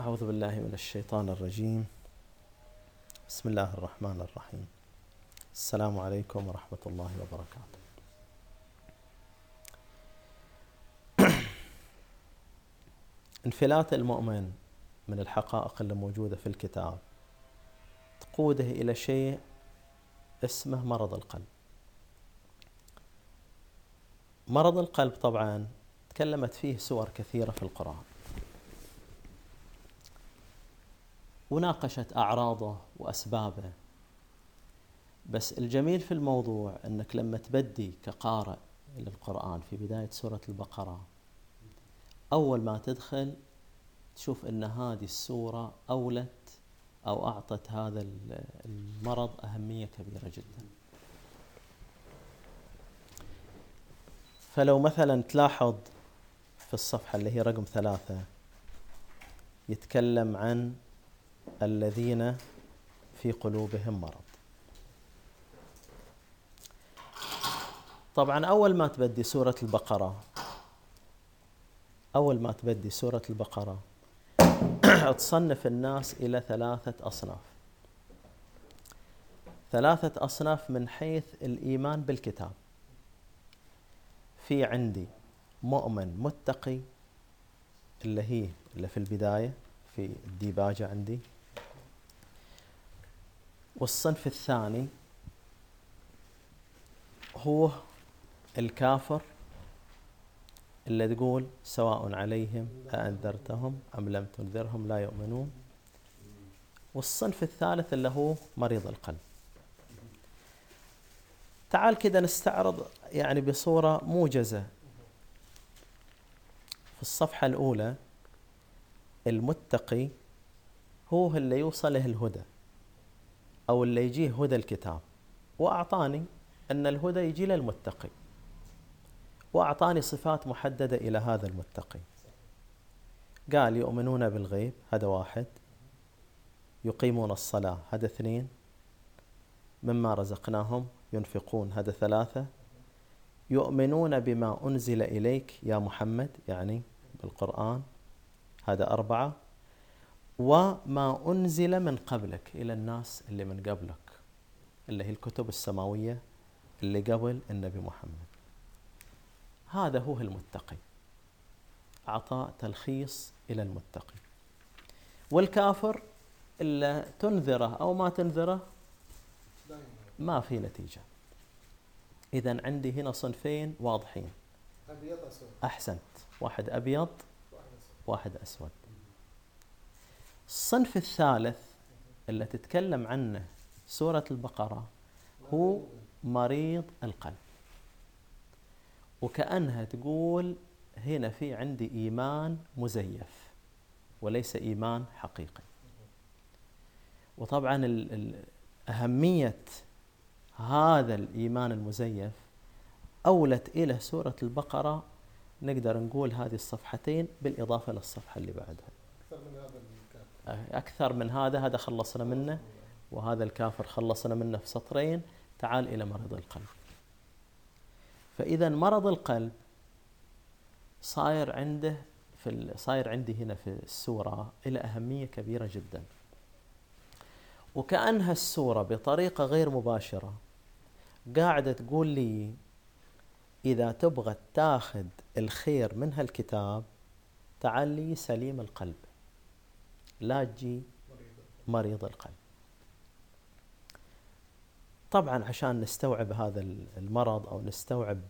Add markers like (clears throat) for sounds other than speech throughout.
أعوذ بالله من الشيطان الرجيم. بسم الله الرحمن الرحيم. السلام عليكم ورحمة الله وبركاته. (clears throat) انفلات المؤمن من الحقائق اللي موجودة في الكتاب تقوده إلى شيء اسمه مرض القلب. مرض القلب طبعا تكلمت فيه سور كثيرة في القرآن. وناقشت أعراضه وأسبابه. بس الجميل في الموضوع أنك لما تبدي كقارئ للقرآن في بداية سورة البقرة أول ما تدخل تشوف أن هذه السورة أولت أو أعطت هذا المرض أهمية كبيرة جدا. فلو مثلا تلاحظ في الصفحة اللي هي رقم ثلاثة يتكلم عن الذين في قلوبهم مرض. طبعا أول ما تبدي سورة البقرة أول ما تبدي سورة البقرة (coughs) تصنف الناس إلى ثلاثة أصناف. ثلاثة أصناف من حيث الإيمان بالكتاب. في عندي مؤمن متقي اللي هي اللي في البداية في الديباجة عندي والصنف الثاني هو الكافر اللي تقول سواء عليهم أأنذرتهم أم لم تنذرهم لا يؤمنون. والصنف الثالث اللي هو مريض القلب. تعال كده نستعرض يعني بصورة موجزة. في الصفحة الأولى المتقي هو اللي يوصله الهدى. أو اللي يجيه هدى الكتاب وأعطاني أن الهدى يجي للمتقي وأعطاني صفات محددة إلى هذا المتقي. قال يؤمنون بالغيب هذا واحد. يقيمون الصلاة هذا اثنين. مما رزقناهم ينفقون هذا ثلاثة. يؤمنون بما أنزل إليك يا محمد يعني بالقرآن هذا أربعة. وما أنزل من قبلك إلى الناس اللي من قبلك اللي هي الكتب السماوية اللي قبل النبي محمد. هذا هو المتقي. أعطى تلخيص إلى المتقي. والكافر إلا تنذره أو ما تنذره ما في نتيجة. إذا عندي هنا صنفين واضحين. أحسنت. واحد أبيض واحد أسود. الصنف الثالث اللي تتكلم عنه سورة البقرة هو مريض القلب. وكأنها تقول هنا في عندي إيمان مزيف وليس إيمان حقيقي. وطبعا أهمية هذا الإيمان المزيف أولت إلى سورة البقرة نقدر نقول هذه الصفحتين بالإضافة للصفحة اللي بعدها. أكثر من هذا أكثر من هذا هذا خلصنا منه وهذا الكافر خلصنا منه في سطرين. تعال إلى مرض القلب. فإذا مرض القلب صاير عنده في صاير عندي هنا في السورة إلى أهمية كبيرة جدا. وكأنها السورة بطريقة غير مباشرة قاعدة تقول لي إذا تبغى تاخذ الخير من هالكتاب تعال لي سليم القلب. لا تجي مريض القلب. طبعا عشان نستوعب هذا المرض أو نستوعب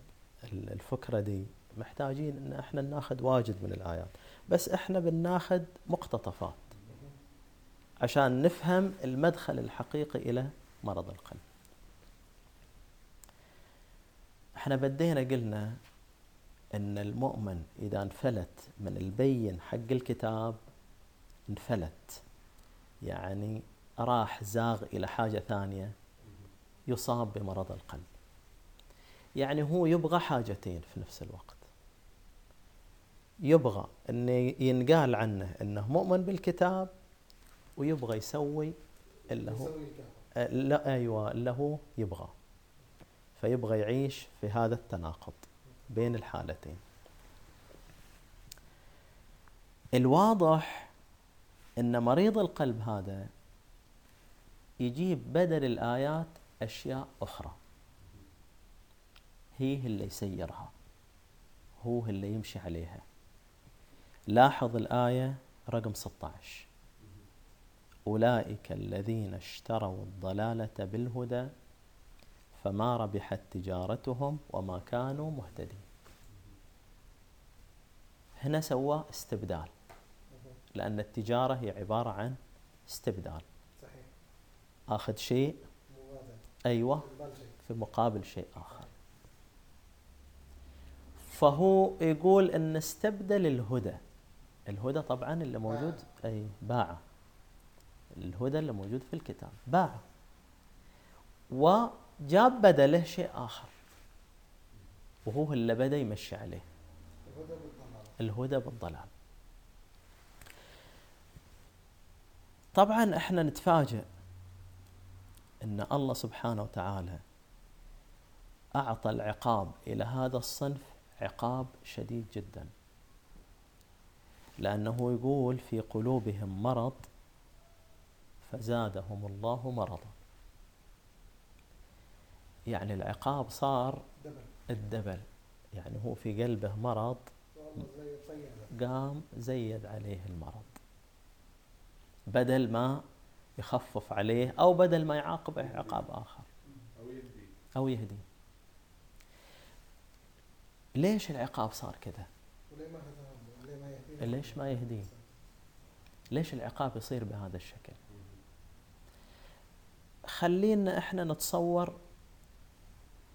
الفكرة دي محتاجين إن إحنا ناخذ واجد من الآيات. بس إحنا بناخذ مقتطفات عشان نفهم المدخل الحقيقي إلى مرض القلب. إحنا بدينا قلنا إن المؤمن إذا انفلت من البين حق الكتاب انفلت. يعني راح زاغ إلى حاجة ثانية يصاب بمرض القلب. يعني هو يبغى حاجتين في نفس الوقت. يبغى أن ينقال عنه أنه مؤمن بالكتاب ويبغى يسوي اللي هو لا أيوة اللي هو يبغى. فيبغى يعيش في هذا التناقض بين الحالتين. الواضح إن مريض القلب هذا يجيب بدل الآيات أشياء أخرى. هي اللي يسيرها. هو اللي يمشي عليها. لاحظ الآية رقم 16 أولئك الذين اشتروا الضلالة بالهدى فما ربحت تجارتهم وما كانوا مهتدين. هنا سوى استبدال. لأن التجارة هي عبارة عن استبدال. صحيح. أخذ شيء مبادرة. أيوة. في مقابل شيء آخر. فهو يقول أن استبدل الهدى. الهدى طبعا اللي موجود أي باعه الهدى اللي موجود في الكتاب. باعه وجاب بدله شيء آخر. وهو اللي بدأ يمشي عليه. الهدى بالضلال الهدى بالضلال طبعا إحنا نتفاجئ إن الله سبحانه وتعالى أعطى العقاب إلى هذا الصنف عقاب شديد جدا. لأنه يقول في قلوبهم مرض فزادهم الله مرضا. يعني العقاب صار دبل الدبل. يعني هو في قلبه مرض قام زيد عليه المرض. بدل ما يخفف عليه أو بدل ما يعاقبه عقاب آخر. أو يهدي. يهدي. ليش العقاب صار كذا؟ ليش ما يهديهم ليش العقاب يصير بهذا الشكل؟ خلينا إحنا نتصور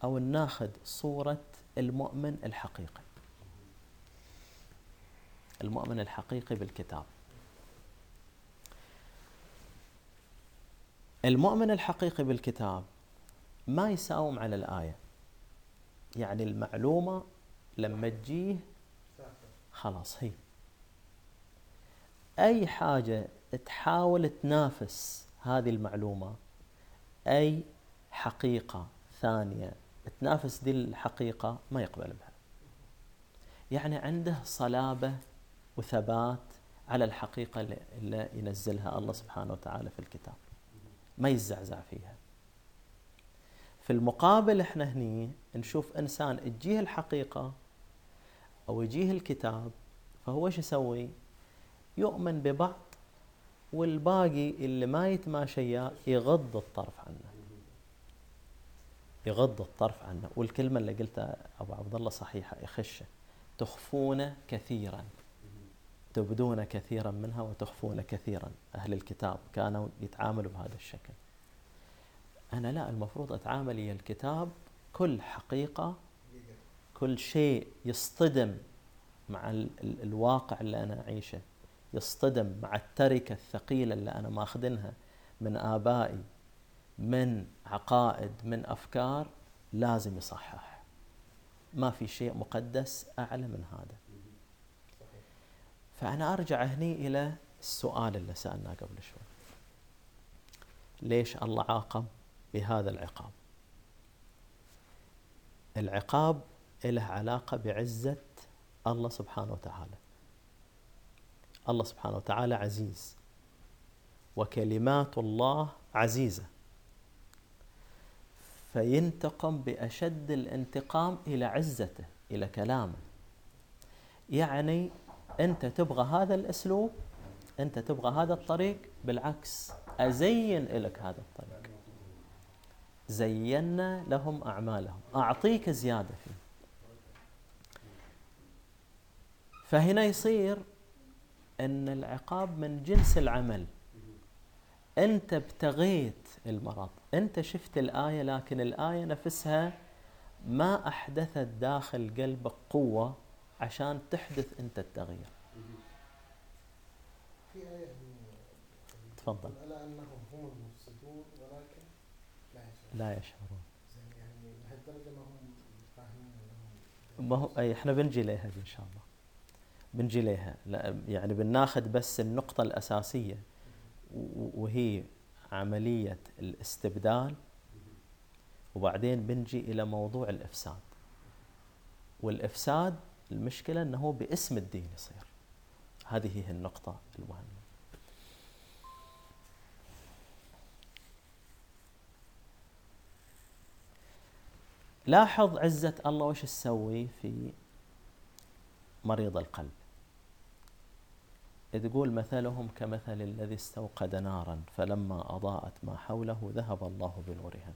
أو ناخذ صورة المؤمن الحقيقي. المؤمن الحقيقي بالكتاب. المؤمن الحقيقي بالكتاب ما يساوم على الآية. يعني المعلومة لما تجيه خلاص هي. أي حاجة تحاول تنافس هذه المعلومة أي حقيقة ثانية تنافس دي الحقيقة ما يقبل بها. يعني عنده صلابة وثبات على الحقيقة اللي ينزلها الله سبحانه وتعالى في الكتاب. ما يزعزع فيها. في المقابل إحنا هني نشوف إنسان تجيه الحقيقة أو يجيه الكتاب فهو إيش يسوي؟ يؤمن ببعض والباقي اللي ما يتماشى يغض الطرف عنه. يغض الطرف عنه. والكلمة اللي قلتها أبو عبد الله صحيحة يخشه تخفون كثيرا. تبدون كثيرا منها وتخفون كثيرا. أهل الكتاب كانوا يتعاملوا بهذا الشكل. أنا لا المفروض أتعامل ويا الكتاب كل حقيقة كل شيء يصطدم مع ال ال الواقع اللي أنا أعيشه. يصطدم مع التركة الثقيلة اللي أنا ماخذنها من آبائي من عقائد من أفكار لازم يصحح. ما في شيء مقدس أعلى من هذا. فأنا أرجع هني إلى السؤال اللي سألناه قبل شوي. ليش الله عاقب بهذا العقاب؟ العقاب له علاقة بعزة الله سبحانه وتعالى. الله سبحانه وتعالى عزيز وكلمات الله عزيزة. فينتقم بأشد الانتقام إلى عزته إلى كلامه. يعني أنت تبغى هذا الأسلوب أنت تبغى هذا الطريق بالعكس أزين لك هذا الطريق. زينا لهم أعمالهم. أعطيك زيادة فيه. فهنا يصير أن العقاب من جنس العمل. أنت ابتغيت المرض. أنت شفت الآية لكن الآية نفسها ما أحدثت داخل قلبك قوة عشان تحدث أنت التغيير. في من- تفضل. ألا أنهم هم المفسدون ولكن لا يشعرون. لا يشعرون. يعني لهالدرجة ما هم فاهمين ما هو أي إحنا بنجي لها إن شاء الله. بنجي لها لا يعني بناخذ بس النقطة الأساسية و- وهي عملية الاستبدال وبعدين بنجي إلى موضوع الإفساد. والإفساد المشكلة أنه باسم الدين يصير. هذه هي النقطة المهمة. لاحظ عزة الله وش تسوي في مريض القلب؟ تقول مثلهم كمثل الذي استوقد نارا فلما أضاءت ما حوله ذهب الله بنورها.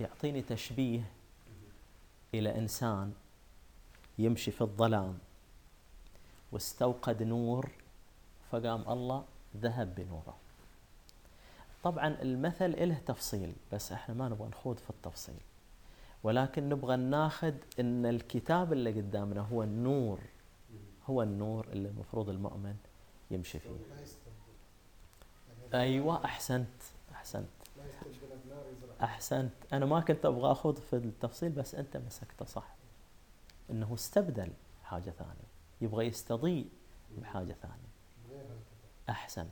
يعطيني تشبيه إلى إنسان يمشي في الظلام. واستوقد نور فقام الله ذهب بنوره. طبعا المثل له تفصيل بس إحنا ما نبغى نخوض في التفصيل. ولكن نبغى ناخذ إن الكتاب اللي قدامنا هو النور هو النور اللي المفروض المؤمن يمشي فيه. أيوه أحسنت أحسنت أحسنت. أنا ما كنت أبغى أخوض في التفصيل بس أنت مسكته صح. إنه استبدل حاجة ثانية. يبغى يستضيء بحاجة ثانية. أحسنت.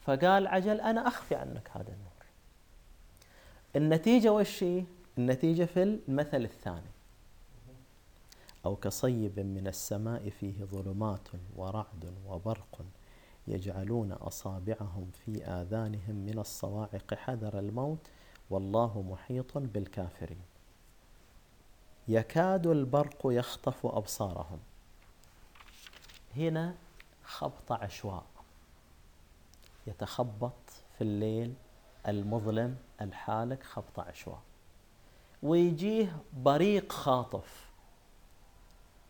فقال عجل أنا أخفي عنك هذا النور. النتيجة وش هي؟ النتيجة في المثل الثاني. أو كصيب من السماء فيه ظلمات ورعد وبرق يجعلون أصابعهم في آذانهم من الصواعق حذر الموت والله محيط بالكافرين. يكاد البرق يخطف أبصارهم. هنا خبط عشواء يتخبط في الليل المظلم الحالك خبط عشواء. ويجيه بريق خاطف.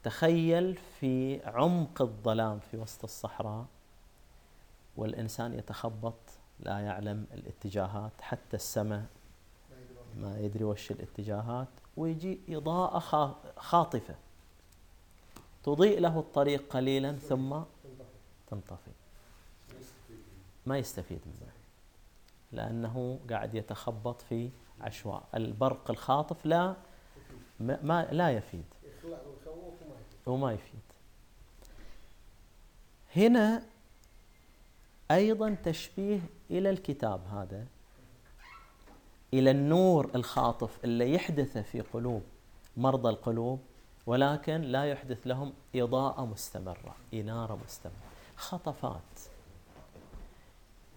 تخيل في عمق الظلام في وسط الصحراء والإنسان يتخبط لا يعلم الاتجاهات حتى السماء ما يدري وش الاتجاهات ويجي إضاءة خاطفة. تضيء له الطريق قليلا ثم تنطفي. ما يستفيد منه لأنه قاعد يتخبط في عشواء البرق الخاطف لا ما لا يفيد. وما يفيد. هنا أيضا تشبيه إلى الكتاب هذا. إلى النور الخاطف اللي يحدث في قلوب مرضى القلوب ولكن لا يحدث لهم إضاءة مستمرة إنارة مستمرة. خطفات.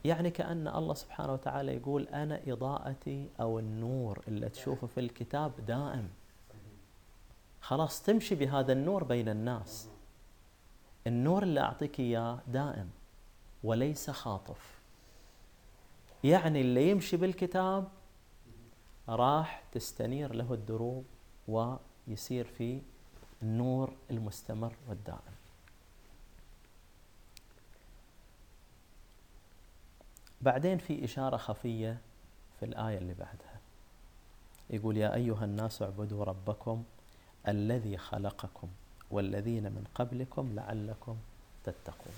يعني كأن الله سبحانه وتعالى يقول أنا إضاءتي أو النور اللي تشوفه في الكتاب دائم. خلاص تمشي بهذا النور بين الناس. النور اللي أعطيك إياه دائم وليس خاطف. يعني اللي يمشي بالكتاب راح تستنير له الدروب ويصير في النور المستمر والدائم. بعدين في إشارة خفية في الآية اللي بعدها. يقول يا أيها الناس اعبدوا ربكم الذي خلقكم والذين من قبلكم لعلكم تتقون.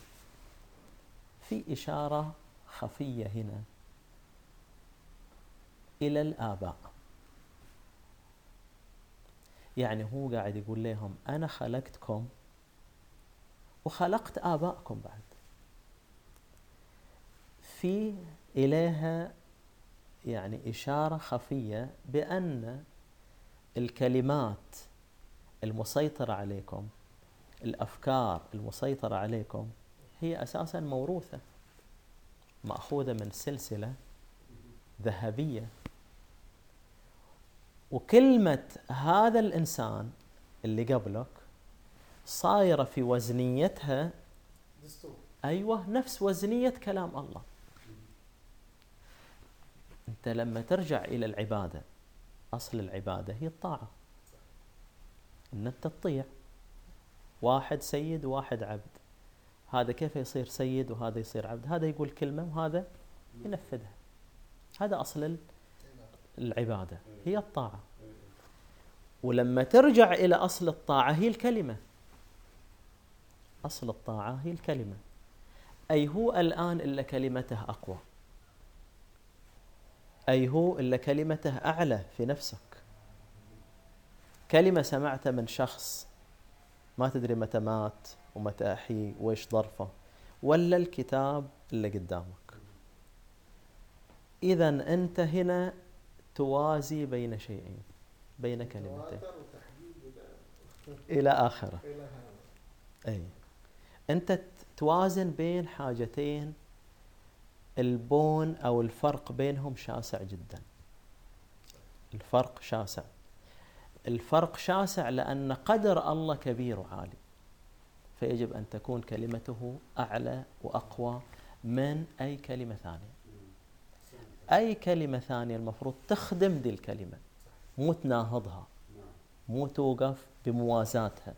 في إشارة خفية هنا إلى الآباء. يعني هو قاعد يقول لهم أنا خلقتكم وخلقت آباءكم بعد. في إليها يعني إشارة خفية بأن الكلمات المسيطرة عليكم الأفكار المسيطرة عليكم هي أساسا موروثة مأخوذة من سلسلة ذهبية. وكلمة هذا الإنسان اللي قبلك صايرة في وزنيتها. أيوة نفس وزنية كلام الله. أنت لما ترجع إلى العبادة أصل العبادة هي الطاعة. أن أنت تطيع. واحد سيد وواحد عبد. هذا كيف يصير سيد وهذا يصير عبد؟ هذا يقول كلمة وهذا ينفذها. هذا أصل العبادة هي الطاعة. ولما ترجع إلى أصل الطاعة هي الكلمة. أصل الطاعة هي الكلمة. أي هو الآن إلا كلمته أقوى. أي هو إلا كلمته أعلى في نفسك. كلمة سمعت من شخص ما تدري متى مات ومتى أحيي وإيش ظرفه ولا الكتاب اللي قدامك. إذا أنت هنا توازي بين شيئين بين كلمتين. إلى آخره. أي. أنت توازن بين حاجتين البون أو الفرق بينهم شاسع جدا. الفرق شاسع. الفرق شاسع لأن قدر الله كبير وعالي. فيجب أن تكون كلمته أعلى وأقوى من أي كلمة ثانية. أي كلمة ثانية المفروض تخدم دي الكلمة. مو تناهضها. مو توقف بموازاتها.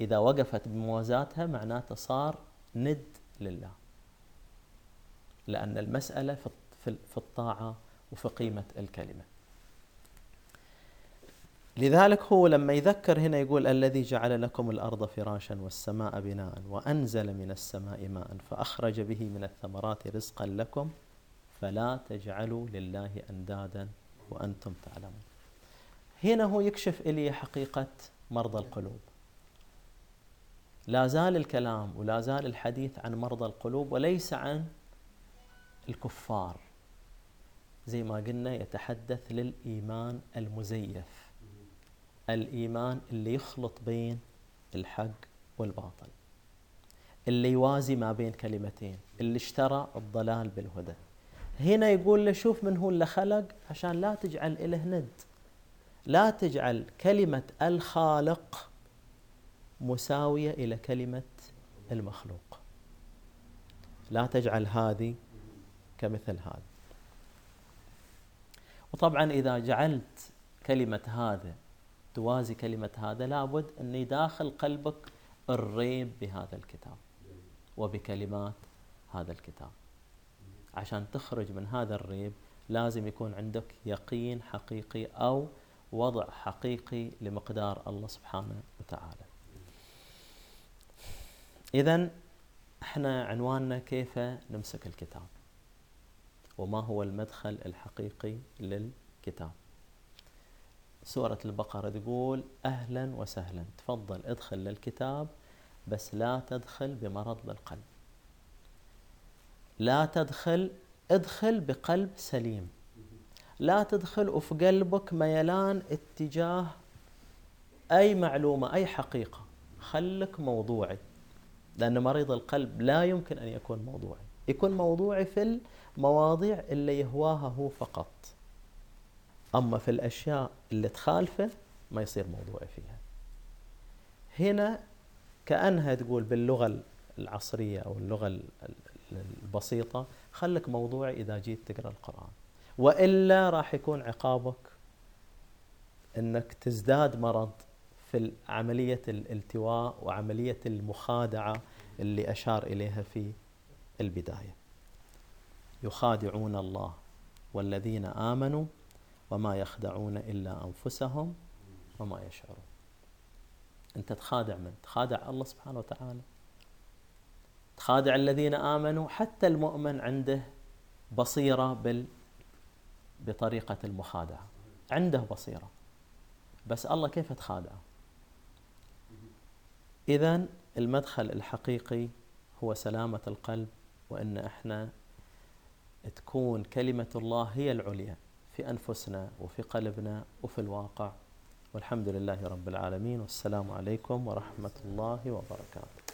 إذا وقفت بموازاتها معناته صار ند لله. لأن المسألة في الطاعة وفي قيمة الكلمة. لذلك هو لما يذكر هنا يقول الذي جعل لكم الأرض فراشا والسماء بناء وأنزل من السماء ماء فأخرج به من الثمرات رزقا لكم فلا تجعلوا لله أندادا وأنتم تعلمون. هنا هو يكشف إلي حقيقة مرضى القلوب. لا زال الكلام ولا زال الحديث عن مرضى القلوب وليس عن الكفار. زي ما قلنا يتحدث للإيمان المزيف الإيمان اللي يخلط بين الحق والباطل اللي يوازي ما بين كلمتين اللي اشترى الضلال بالهدى. هنا يقول له شوف من هو اللي خلق عشان لا تجعل إله ند. لا تجعل كلمة الخالق مساوية إلى كلمة المخلوق. لا تجعل هذه كمثل هذا. وطبعا إذا جعلت كلمة هذا توازي كلمة هذا لابد أن يداخل قلبك الريب بهذا الكتاب وبكلمات هذا الكتاب. عشان تخرج من هذا الريب لازم يكون عندك يقين حقيقي أو وضع حقيقي لمقدار الله سبحانه وتعالى. إذا إحنا عنواننا كيف نمسك الكتاب؟ وما هو المدخل الحقيقي للكتاب؟ سورة البقرة تقول أهلا وسهلا. تفضل ادخل للكتاب بس لا تدخل بمرض للقلب لا تدخل ادخل بقلب سليم. لا تدخل وفي قلبك ميلان اتجاه أي معلومة أي حقيقة. خلك موضوعي. لأن مريض القلب لا يمكن أن يكون موضوعي. يكون موضوعي في المواضيع اللي يهواها هو فقط. أما في الأشياء اللي تخالفه ما يصير موضوعي فيها. هنا كأنها تقول باللغة العصرية أو اللغة البسيطة خلك موضوعي إذا جيت تقرأ القرآن. وإلا راح يكون عقابك أنك تزداد مرض في عملية الالتواء وعملية المخادعة اللي أشار إليها في البداية. يخادعون الله والذين آمنوا وما يخدعون إلا أنفسهم وما يشعرون. أنت تخادع من؟ تخادع الله سبحانه وتعالى. تخادع الذين آمنوا حتى المؤمن عنده بصيرة بال بطريقة المخادعة. عنده بصيرة. بس الله كيف تخادعه؟ إذا المدخل الحقيقي هو سلامة القلب وأن إحنا تكون كلمة الله هي العليا في أنفسنا وفي قلبنا وفي الواقع. والحمد لله رب العالمين. والسلام عليكم ورحمة الله وبركاته.